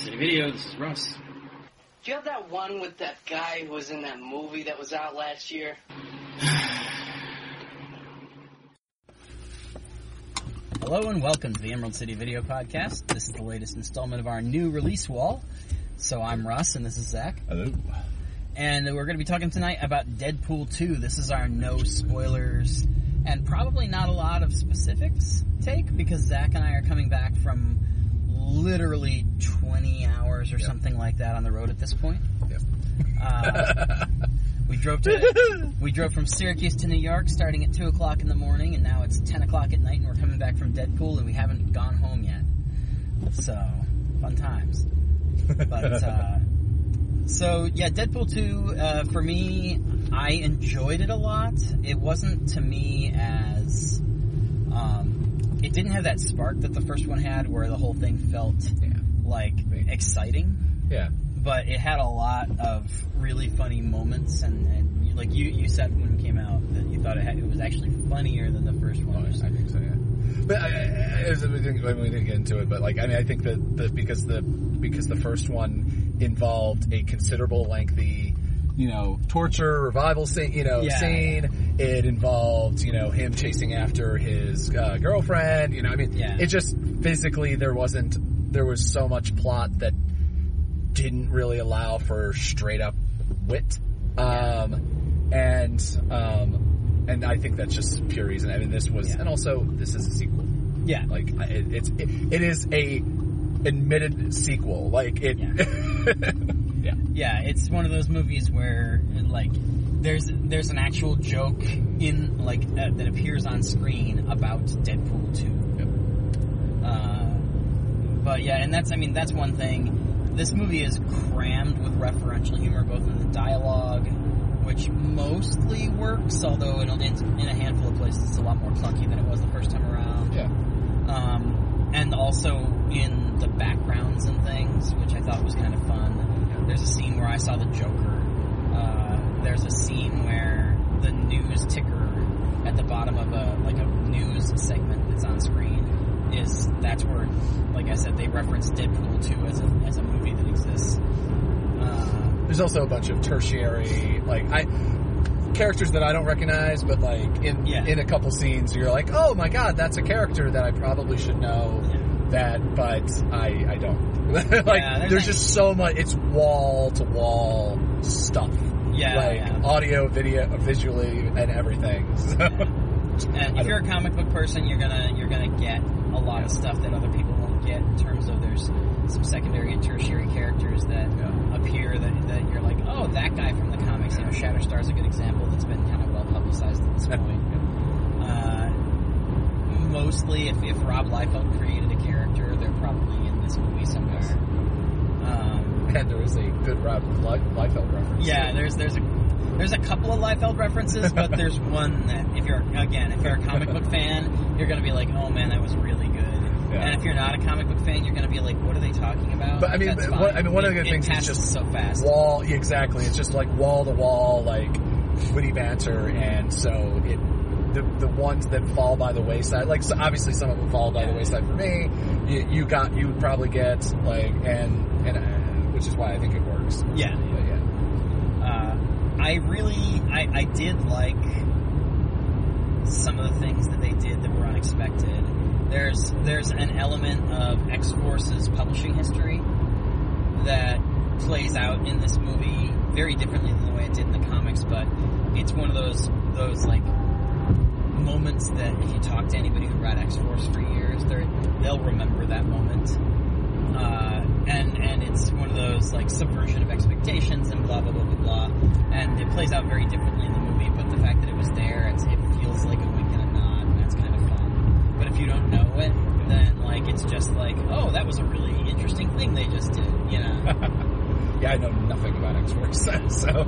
City Video, this is Russ. Do you have that one with that guy who was in that movie that was out last year? Hello and welcome to the Emerald City Video Podcast. This is the latest installment of our new release wall. So I'm Russ and this is Zach. Hello. And we're going to be talking tonight about Deadpool 2. This is our no spoilers and probably not a lot of specifics take because Zach and I are coming back from literally 20 hours or Yep. something like that on the road at this point. Yep. Uh, we drove to we drove from Syracuse to New York starting at two o'clock in the morning, and now it's ten o'clock at night, and we're coming back from Deadpool, and we haven't gone home yet. So fun times. But uh, so yeah, Deadpool two uh, for me, I enjoyed it a lot. It wasn't to me as um, it didn't have that spark that the first one had, where the whole thing felt Yeah. like exciting Yeah. but it had a lot of really funny moments and, and like you you said when it came out that you thought it, had, it was actually funnier than the first one. Oh, I think so. Yeah. But I, I, as we didn't, we didn't get into it, but like I mean, I think that the, because the because the first one involved a considerable lengthy, you know, torture revival scene, you know, Yeah. scene. It involved you know him chasing after his uh, girlfriend. You know, I mean, Yeah. it just physically there wasn't there was so much plot that didn't really allow for straight up wit. Um, and um, and I think that's just pure reason. I mean, this was, Yeah. and also this is a sequel. Yeah, Like it, it's it, it is a admitted sequel. Like it. Yeah. yeah, it's one of those movies where like there's there's an actual joke in like uh, that appears on screen about Deadpool two. Uh, but yeah, and that's I mean that's one thing. This movie is crammed with referential humor, both in the dialogue, which mostly works, although in, in, in a handful of places it's a lot more clunky than it was the first time around. Yeah. Um, and also in the backgrounds and things, which I thought was kind of fun. There's a scene where I saw the Joker. Uh, there's a scene where the news ticker at the bottom of a like a news segment that's on screen is that's where, like I said, they reference Deadpool 2 as a as a movie that exists. Uh, There's also a bunch of tertiary like I characters that I don't recognize, but like in Yeah. in a couple scenes, you're like, oh my god, that's a character that I probably should know. yeah. That, but I I don't. like Yeah, there's there's just so much. It's wall to wall stuff. Yeah, like yeah. audio, video, visually, and everything. So, And if you're a comic book person, you're gonna you're gonna get a lot of stuff that other people won't get in terms of there's some secondary and tertiary characters that Yeah. appear that, that you're like, oh, that guy from the comics. You know, Shatterstar's a good example that's been kind of well publicized at this point. Uh, mostly, if, if Rob Liefeld created a character, they're probably in this movie somewhere. Um, and there was a good Rob Lief- Liefeld reference. yeah, there's there's a there's a couple of Liefeld references, but there's one that if you're again if you're a comic book fan, you're gonna be like, oh man, that was really good. Yeah. And if you're not a comic book fan, you're gonna be like, what are they talking about? But, I mean, but what- I mean, one of the good things is just so fast. wall exactly. It's just like wall to wall, like witty banter, and so it the the ones that fall by the wayside, like so obviously some of them fall by the wayside for me. You, you got you would probably get like and and uh, which is why I think it works. Yeah. But yeah. Uh, I really, I, I did like some of the things that they did that were unexpected. There's there's an element of X Force's publishing history that plays out in this movie very differently than the way it did in the comics, but it's one of those those like moments that if you talk to anybody who read X Force for years, they they'll remember that moment. Uh, and and it's one of those like subversion of expectations and blah blah blah blah blah. And it plays out very differently in the movie, but the fact that it was there, it feels like a wink and a nod, and that's kind of fun. But if you don't know it, then like it's just like, oh, that was a really interesting thing they just did, you know. yeah, I know nothing about X Force, so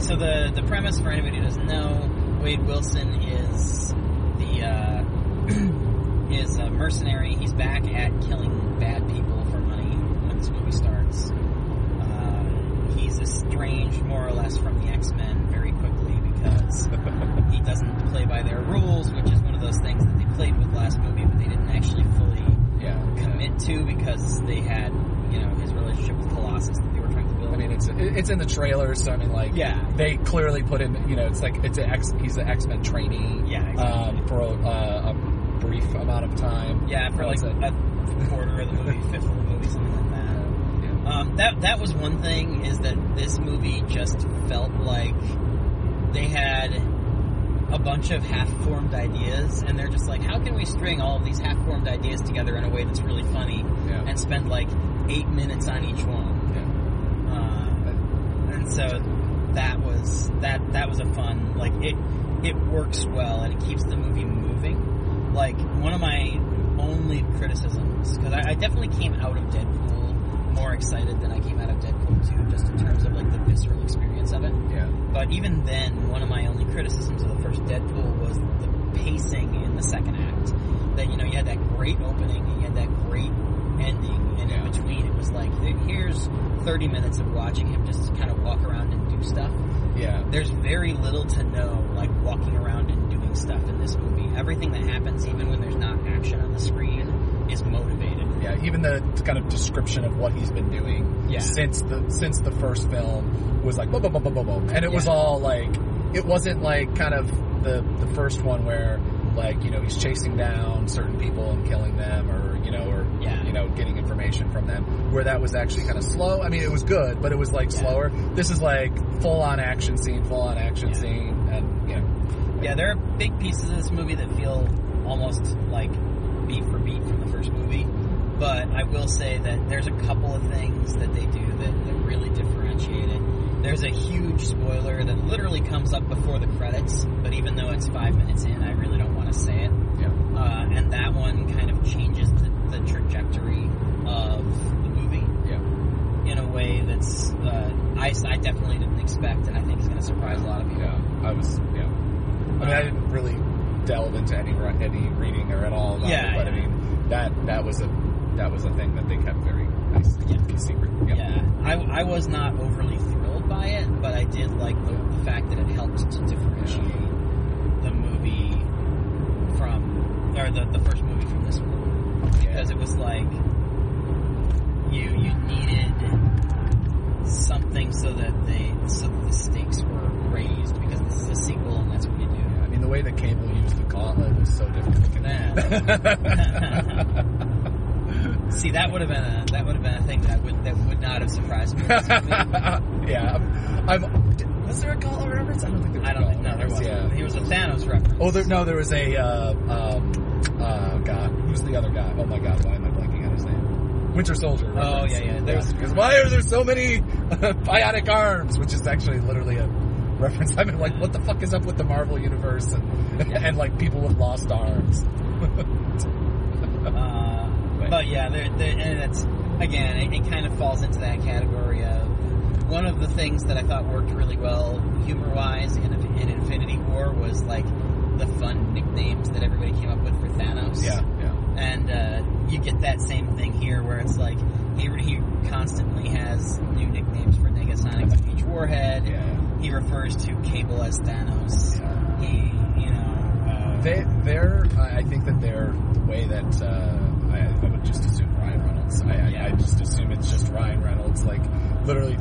So the the premise for anybody who doesn't know, Wade Wilson is the uh, is a mercenary. He's back at killing bad people for money when this movie starts. Uh, he's estranged more or less from the X Men very quickly because he doesn't play by their rules, which is one of those things that they played with last movie, but they didn't actually fully yeah, commit to because they had you know his relationship with Colossus that I mean, it's it's in the trailer, so I mean, like, Yeah. they clearly put him. You know, it's like it's an X. He's an X Men trainee. Yeah, exactly. Um, for uh, a brief amount of time. yeah, for like a quarter of the movie, fifth of the movie, something like that. Yeah. Um, that that was one thing is that this movie just felt like they had a bunch of half-formed ideas, and they're just like, how can we string all of these half-formed ideas together in a way that's really funny, Yeah. and spend like eight minutes on each one? And so that was that that was a fun like it it works well and it keeps the movie moving. Like one of my only criticisms because I, I definitely came out of Deadpool more excited than I came out of Deadpool 2 just in terms of like the visceral experience of it. Yeah. But even then, one of my only criticisms of the first Deadpool was the pacing in the second act. That you know you had that great opening and you had that ending, and Yeah. in between it was like here's 30 minutes of watching him just kind of walk around and do stuff. Yeah. There's very little to know like walking around and doing stuff in this movie. Everything that happens, even when there's not action on the screen, is motivated. Yeah, even the kind of description of what he's been doing Yeah. since the since the first film was like boom, boom, boom, boom, boom, boom, and it was all like it wasn't like kind of the the first one where like you know he's chasing down certain people and killing them, or you know, or Yeah. you know getting information from them. Where that was actually kind of slow. I mean, it was good, but it was like Yeah. slower. This is like full on action scene, full on action Yeah. scene, and you know, Yeah, there are big pieces of this movie that feel almost like beat for beat from the first movie. But I will say that there's a couple of things that they do that, that really differentiate it. There's a huge spoiler that literally comes up before the credits, but even though it's five minutes in, I really don't want to say it. yeah, Uh, and that one kind of changes the, the trajectory of the movie yeah, in a way that's uh, I, I definitely didn't expect, and I think is going to surprise a lot of people. yeah. I was yeah. I mean, I didn't really delve into any any reading or at all about Yeah, it, but I mean that that was a that was a thing that they kept very nice Yeah. secret. Yeah. Yeah, I, I was not overly thrilled by it, but I did like the, the fact that it helped to differentiate the movie from, or the, the first movie from this one. Because it was like, you you needed something so that they, so that the stakes were raised, because this is a sequel and that's what you do. Yeah, I mean, the way that Cable used the gauntlet was so different. See, that would have been a, that would have been a thing that would, that would not have surprised me. yeah, I'm, I'm. Was there a gauntlet reference? I don't think there was. I a don't think, no, there wasn't. Yeah. He was a Thanos reference. Oh, there, no, there was a. Uh, um, uh, God, who's the other guy? Oh my God, why am I blanking on his name? Winter Soldier. Oh, yeah, yeah, there's- Because why are there so many bionic arms? Which is actually literally a reference. I mean, like, what the fuck is up with the Marvel universe and Yeah. and like people with lost arms? Uh, but yeah, there, there, and it's again, it, it kind of falls into that category of one of the things that I thought worked really well humor-wise in, in Infinity War was like the fun nicknames that everybody came up with for Thanos. yeah, yeah. and uh, you get that same thing here where it's like he he constantly has new nicknames for Negasonic with each warhead. Yeah. He refers to Cable as Thanos. Yeah. He, you know. Uh, They, they're, I I think that they're the way that uh, I, I would just assume Ryan Reynolds. I, I, Yeah. I just assume it's just Ryan Reynolds, like literally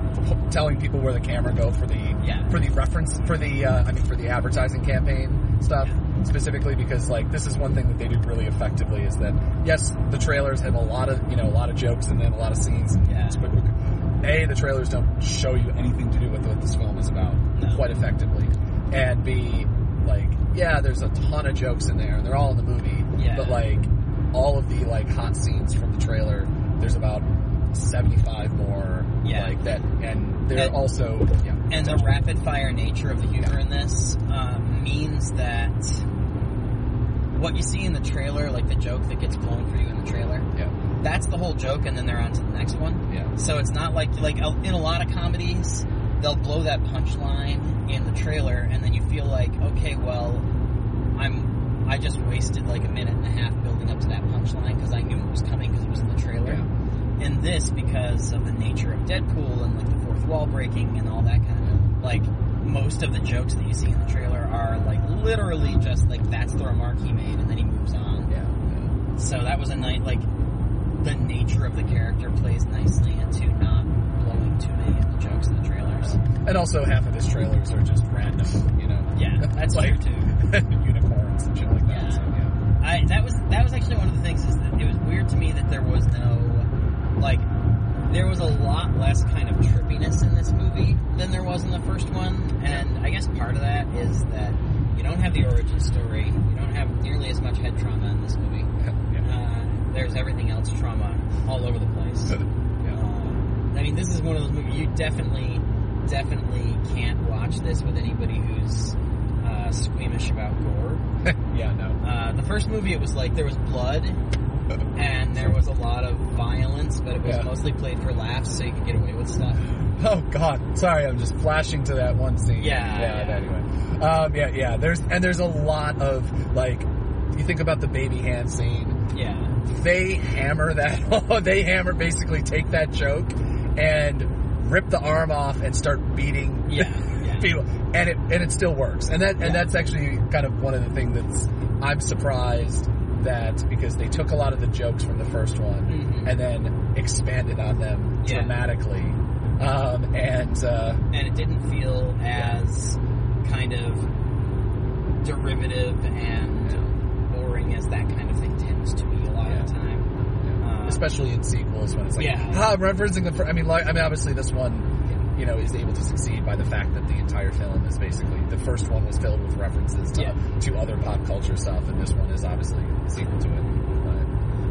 telling people where the camera go for the Yeah. for the reference for the uh, I mean for the advertising campaign stuff specifically because like this is one thing that they do really effectively is that yes the trailers have a lot of you know a lot of jokes and then a lot of scenes and Yeah. it's quick- quick- a the trailers don't show you anything to do with what this film is about No. quite effectively and b like yeah there's a ton of jokes in there and they're all in the movie Yeah. but like all of the like hot scenes from the trailer there's about 75 more Yeah. like that and they're And- also yeah and the rapid fire nature of the humor in this um, means that what you see in the trailer, like the joke that gets blown for you in the trailer, yeah that's the whole joke, and then they're on to the next one. yeah So it's not like like in a lot of comedies, they'll blow that punchline in the trailer, and then you feel like, okay, well, I'm I just wasted like a minute and a half building up to that punchline because I knew it was coming because it was in the trailer. Yeah. In this, because of the nature of Deadpool and like the fourth wall breaking and all that kind of like most of the jokes that you see in the trailer are like literally just like that's the remark he made, and then he moves on. yeah So that was a night like the nature of the character plays nicely into not blowing too many of the jokes in the trailers. And also, half of his trailers are just random, you know. Yeah, that's like true too. unicorns and shit like that. Yeah. So, yeah. I that was that was actually one of the things is that it was weird to me that there was no like there was a lot less kind of trippiness in this movie than there was in the first one, and I guess part of that is that you don't have the origin story, you don't have nearly as much head trauma in this movie. yeah. Uh, there's everything else trauma all over the place. yeah. Uh, I mean, this is one of those movies you definitely, definitely can't watch this with anybody who's uh, squeamish about gore. yeah, no. Uh, the first movie, it was like there was blood and there was a lot of violence, but it was Yeah. mostly played for laughs, so you could get away with stuff. Oh God, sorry, I'm just flashing to that one scene. Yeah, yeah. yeah. Anyway, um, yeah, yeah. There's and there's a lot of like, you think about the baby hand scene. Yeah, They hammer that. they hammer basically take that joke and rip the arm off and start beating yeah, yeah. people, and it and it still works. And that and that's actually kind of one of the things that's I'm surprised that because they took a lot of the jokes from the first one Mhm. and then expanded on them Yeah. dramatically. Um, and uh, and it didn't feel as kind of derivative and boring as that kind of thing tends to be a lot of the time. Uh, especially in sequels when it's like, Yeah. ah, referencing the. Fir-. I mean, like, I mean, obviously this one, you know, is able to succeed by the fact that the entire film is basically the first one was filled with references to Yeah. to other pop culture stuff, and this one is obviously sequel to it.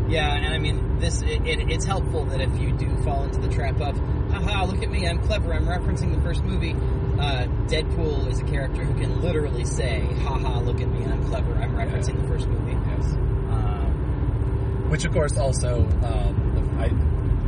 Yeah, and I mean, this it, it, it's helpful that if you do fall into the trap of, haha, look at me, I'm clever, I'm referencing the first movie. Uh, Deadpool is a character who can literally say, haha, look at me, I'm clever, I'm referencing the first movie. yes. Um, Which of course also, um, I,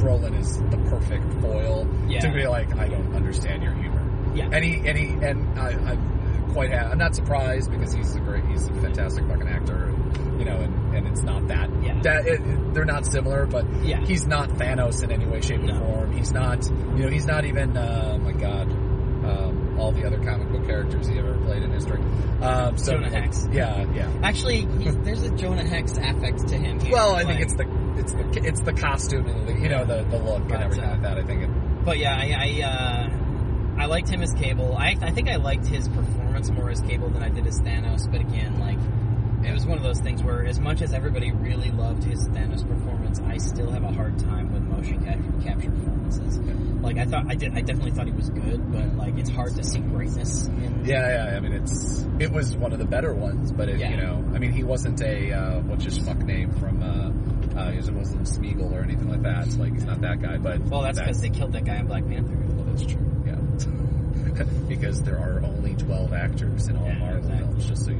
Brolin is the perfect foil Yeah. to be like, I don't understand your humor. yeah, And he and he and I, I'm quite ha- I'm not surprised because he's a great he's a fantastic fucking actor and you know and, and it's not that Yeah. that it, they're not similar but Yeah. he's not Thanos in any way shape or No. form he's not you know he's not even uh, oh my god um, all the other comic book characters he ever played in history um, so Jonah Hex. yeah yeah Actually, he's, there's a Jonah Hex affect to him. Here. well I think it's the it's the it's the costume and the you know the the look But, and everything uh, like that I think it, But yeah, I I, uh, I liked him as Cable. I I think I liked his performance more as Cable than I did as Thanos. But again, like it was one of those things where, as much as everybody really loved his Thanos performance, I still have a hard time with motion cap- capture performances. Like I thought, I did, I definitely thought he was good, but like it's hard to see greatness in. Yeah, yeah. I mean, it's it was one of the better ones, but it, Yeah. you know, I mean, he wasn't a uh, what's his fuck name from uh, uh, he wasn't Smeagol or anything like that. Like he's not that guy, but Well, that's because they killed that guy in Black Panther. well, that's true. Yeah, because there are only twelve actors in all Yeah, Marvel exactly. films, just so you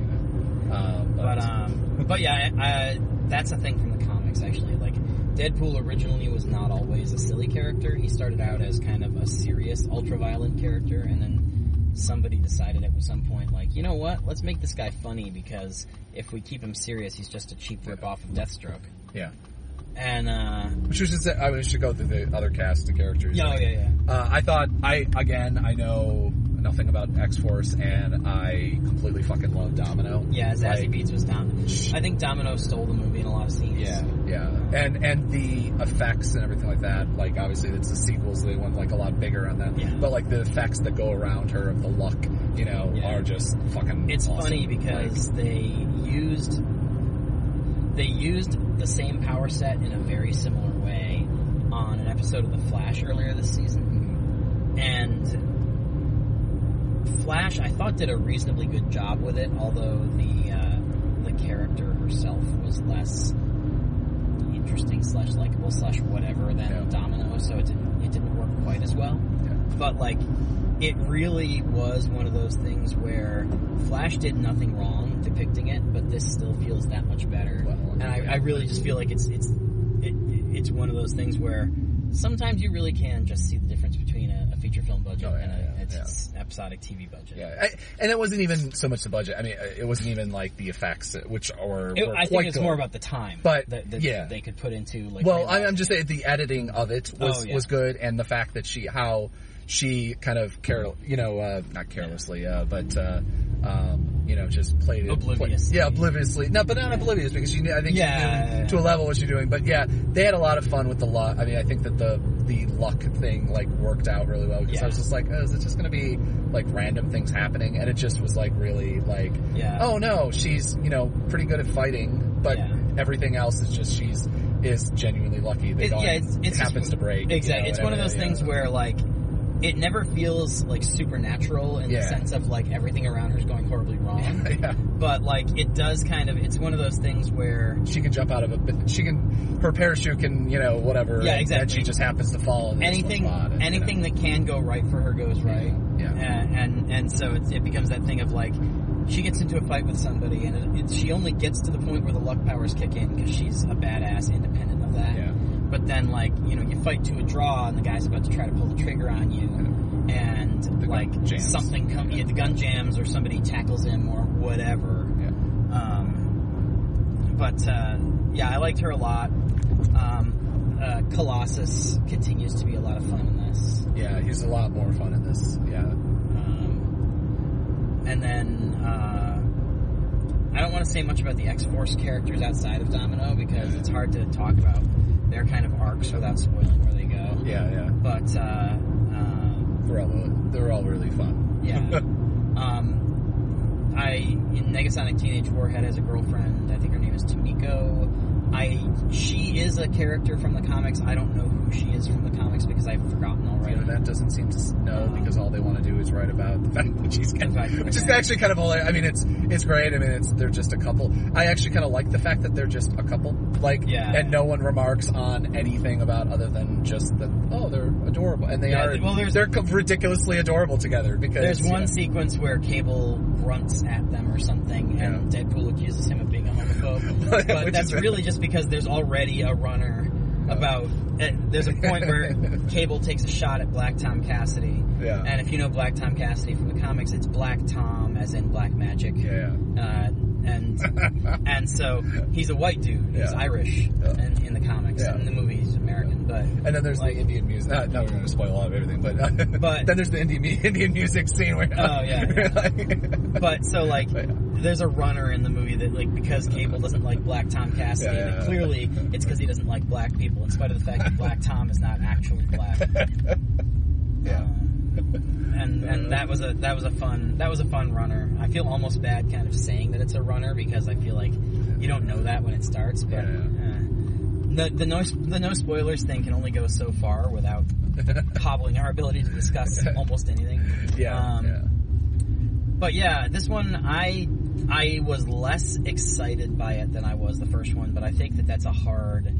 know. Um, but, But um, but yeah, I, that's a thing from the comics actually. Like Deadpool originally was not always a silly character. He started out as kind of a serious, ultra-violent character, and then somebody decided at some point, like, you know what? Let's make this guy funny because if we keep him serious, he's just a cheap rip-off of Deathstroke. yeah, And uh, which was just I mean, should go through the other cast of characters. yeah, oh, yeah, yeah. Uh, I thought I again I know nothing about X Force and I completely fucking love Domino. Yeah, Zazie Like, Beetz was Domino. I think Domino stole the movie in a lot of scenes. Yeah, yeah, and and the effects and everything like that. Like obviously, it's the sequels; they went like a lot bigger on that. Yeah. But like the effects that go around her of the luck, you know, Yeah. are just fucking. It's awesome. funny because they used they used the same power set in a very similar way on an episode of The Flash earlier this season, mm-hmm. and Flash I thought did a reasonably good job with it, although the uh, the character herself was less interesting slash likable slash whatever than Yeah. Domino, so it didn't it didn't work quite as well Yeah. but like it really was one of those things where Flash did nothing wrong depicting it, but this still feels that much better. Well, and I, I really just feel like it's it's it, it's one of those things where sometimes you really can just see the difference between a, a feature film budget Oh, yeah, and a yeah, it's, yeah. it's episodic TV budget. Yeah, I, and it wasn't even so much the budget. I mean, it wasn't even like the effects, which are. It- were I think it's good. more about the time, But, that, that yeah. they could put into like. Well, I'm just saying the editing of it was Oh, yeah. was good, and the fact that she how she kind of carol, you know, uh, not carelessly, uh, but uh, um, you know, just played it Obliviously. yeah, obliviously. No, but not oblivious because you, knew- I think Yeah. you to a level what you're doing. But yeah, they had a lot of fun with the luck. I mean, I think that the the luck thing like worked out really well because Yeah. I was just like, oh, is it just going to be like random things happening? And it just was like really like, Yeah. oh no, she's you know pretty good at fighting, but Yeah. everything else is just she's is genuinely lucky that It- yeah, it's, it's happens just- to break. you Exactly. know, it's one of those things where like it never feels like supernatural in the sense of like everything around her is going horribly wrong. yeah. but like it does kind of it's one of those things where She can jump out of a. bit- She can. Her parachute can, you know, whatever. Yeah, exactly. And she just happens to fall. In this anything and, you anything know. that can go right for her goes right. Yeah. And and, and so it, it becomes that thing of like she gets into a fight with somebody and it, it, she only gets to the point where the luck powers kick in because she's a badass independent of that. Yeah. But then like you know you fight to a draw and the guy's about to try to pull the trigger on you. And The like something comes, yeah, the gun jams or somebody tackles him or whatever. Yeah. Um, but uh, yeah, I liked her a lot. Um, uh, Colossus continues to be a lot of fun in this. Yeah, he's a lot more fun in this. Yeah. Um, and then uh, I don't want to say much about the X Force characters outside of Domino because it's hard to talk about their kind of arcs without spoiling where they go. Yeah, yeah. But uh, uh, They're all they're all really fun. yeah. um, I in Negasonic Teenage Warhead has a girlfriend. I think her name is Tomiko. I she is a character from the comics. I don't know who she is from the comics because I've forgotten already. internet doesn't seem to know Um, because all they want to do is write about the fact that she's fact that which is actually kind of hilarious. I mean, it's it's great. I mean, it's they're just a couple. I actually kind of like the fact that they're just a couple. Like, Yeah. and no one remarks on anything about other than just that. Oh, they're adorable, and they Yeah, are. well, there's- they're ridiculously adorable together because There's one know, sequence where Cable grunts at them or something, and Deadpool accuses him of homophobe. but that's really just because there's already a runner about. Uh, there's a point where Cable takes a shot at Black Tom Cassidy, Yeah. and if you know Black Tom Cassidy from the comics, it's Black Tom as in Black Magic. Yeah. Uh, and and so he's a white dude. He's Yeah. Irish Yeah. in, in the comics. Yeah. In the movie, he's American. But And then there's Like- the Indian music. Uh, no, we're going to spoil a lot of everything, but, But- then there's the Indian Indian music scene where Oh, yeah. like- But so like, But, yeah. there's a runner in the movie that like because Cable doesn't like Black Tom Cassidy, Yeah, yeah, yeah. clearly it's because he doesn't like black people, in spite of the fact that Black Tom is not actually black. yeah. Um, and and that was a that was a fun that was a fun runner. I feel almost bad kind of saying that it's a runner because I feel like you don't know that when it starts. But Yeah, uh, the the no the no spoilers thing can only go so far without hobbling our ability to discuss almost anything. Yeah, Um, yeah. But yeah, this one I I was less excited by it than I was the first one, but I think that that's a hard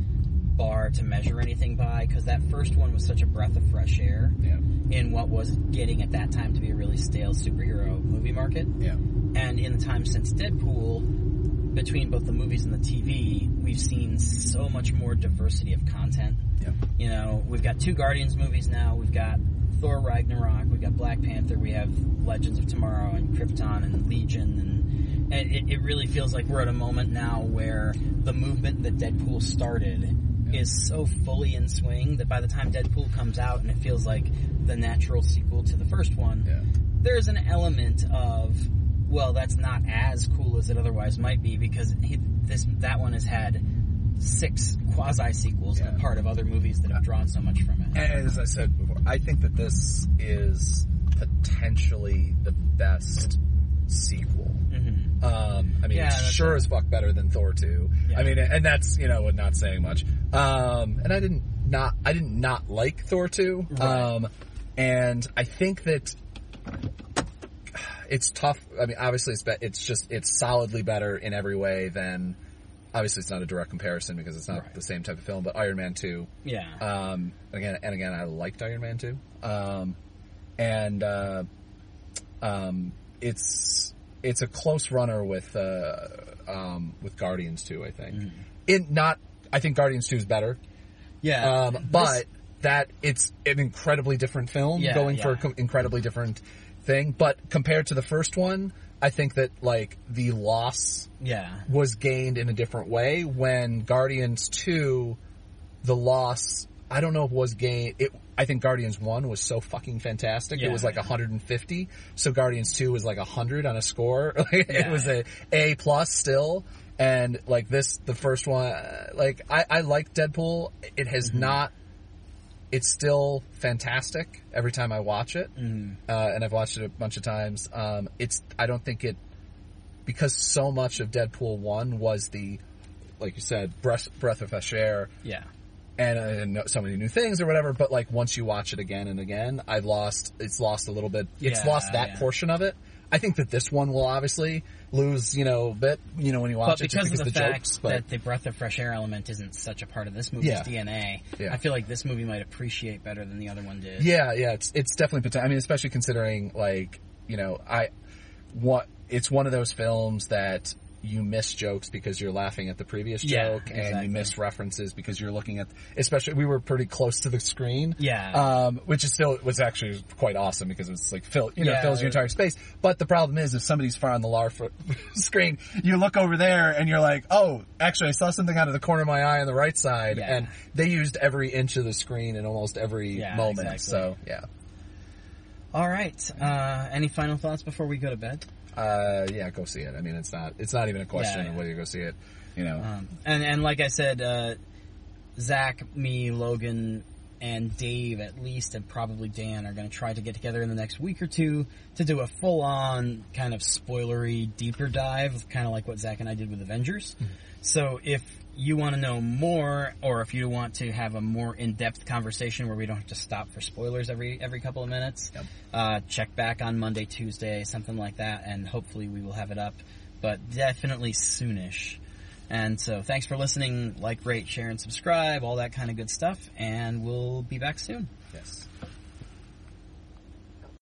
bar to measure anything by because that first one was such a breath of fresh air Yeah. in what was getting at that time to be a really stale superhero movie market. Yeah. And in the time since Deadpool, between both the movies and the TV, we've seen so much more diversity of content. Yeah. You know, we've got two Guardians movies now. We've got Thor Ragnarok. We've got Black Panther. We have Legends of Tomorrow and Krypton and Legion. And, and it, it really feels like we're at a moment now where the movement that Deadpool started is so fully in swing that by the time Deadpool comes out and it feels like the natural sequel to the first one, Yeah. there's an element of well that's not as cool as it otherwise might be because he, this that one has had six quasi sequels and Yeah. a part of other movies that have drawn so much from it as I said before, I think that this is potentially the best sequel. hmm Um, I mean, Yeah, it's sure right. as fuck better than Thor 2. Yeah. I mean, and that's, you know, not saying much. Um, and I didn't not, I didn't not like Thor 2. Right. Um, and I think that it's tough. I mean, obviously it's, be, it's just, it's solidly better in every way than, obviously it's not a direct comparison because it's not Right. the same type of film, but Iron Man 2, yeah um, again, and again, I liked Iron Man 2. Um, and, uh, um, it's, it's a close runner with, uh, um, with Guardians 2, I think. Mm-hmm. In not, I think Guardians 2 is better. yeah Um, but that it's an incredibly different film Yeah, going for yeah. co- incredibly different thing. But compared to the first one, I think that like the loss yeah was gained in a different way when Guardians 2, the loss, I don't know if was gained, it, I think Guardians 1 was so fucking fantastic. Yeah. It was like 150. So Guardians 2 was like 100 on a score. it Yeah. was a A plus still. And like this, the first one, like I, I like Deadpool. It has Mm-hmm. not, it's still fantastic every time I watch it. Mm. Uh, and I've watched it a bunch of times. Um, it's, I don't think it, because so much of Deadpool 1 was the, like you said, breath, breath of fresh air Yeah. and, uh, and so many new things or whatever. But like once you watch it again and again, I've lost. It's lost a little bit. It's Yeah, lost that yeah. portion of it. I think that this one will obviously lose, you know, a bit, you know, when you watch But it, because because of the, the fact jokes. But that the breath of fresh air element isn't such a part of this movie's Yeah. DNA, Yeah. I feel like this movie might appreciate better than the other one did. yeah, yeah, it's it's definitely. poten- I mean, especially considering like you know, I what it's one of those films that you miss jokes because you're laughing at the previous Yeah, joke, and you miss references because you're looking at. Especially, we were pretty close to the screen. Yeah. um, which is still was actually quite awesome because it's like fill you know Yeah. fills your entire space. But the problem is if somebody's far on the LARF screen, you look over there and you're like, oh, actually I saw something out of the corner of my eye on the right side, Yeah. and they used every inch of the screen in almost every moment. exactly. So yeah, All right. Uh, any final thoughts before we go to bed? Uh, yeah, go see it. I mean, it's not it's not even a question Yeah, of whether you go see it. You know, Um, and and like I said, uh, Zach, me, Logan, and Dave, at least, and probably Dan, are going to try to get together in the next week or two to do a full-on kind of spoilery deeper dive, kind of like what Zach and I did with Avengers. So if you want to know more, or if you want to have a more in-depth conversation where we don't have to stop for spoilers every every couple of minutes, Yep. uh, check back on Monday, Tuesday, something like that, and hopefully we will have it up. But definitely soonish. And so thanks for listening. Like, rate, share, and subscribe, all that kind of good stuff. And we'll be back soon. yes.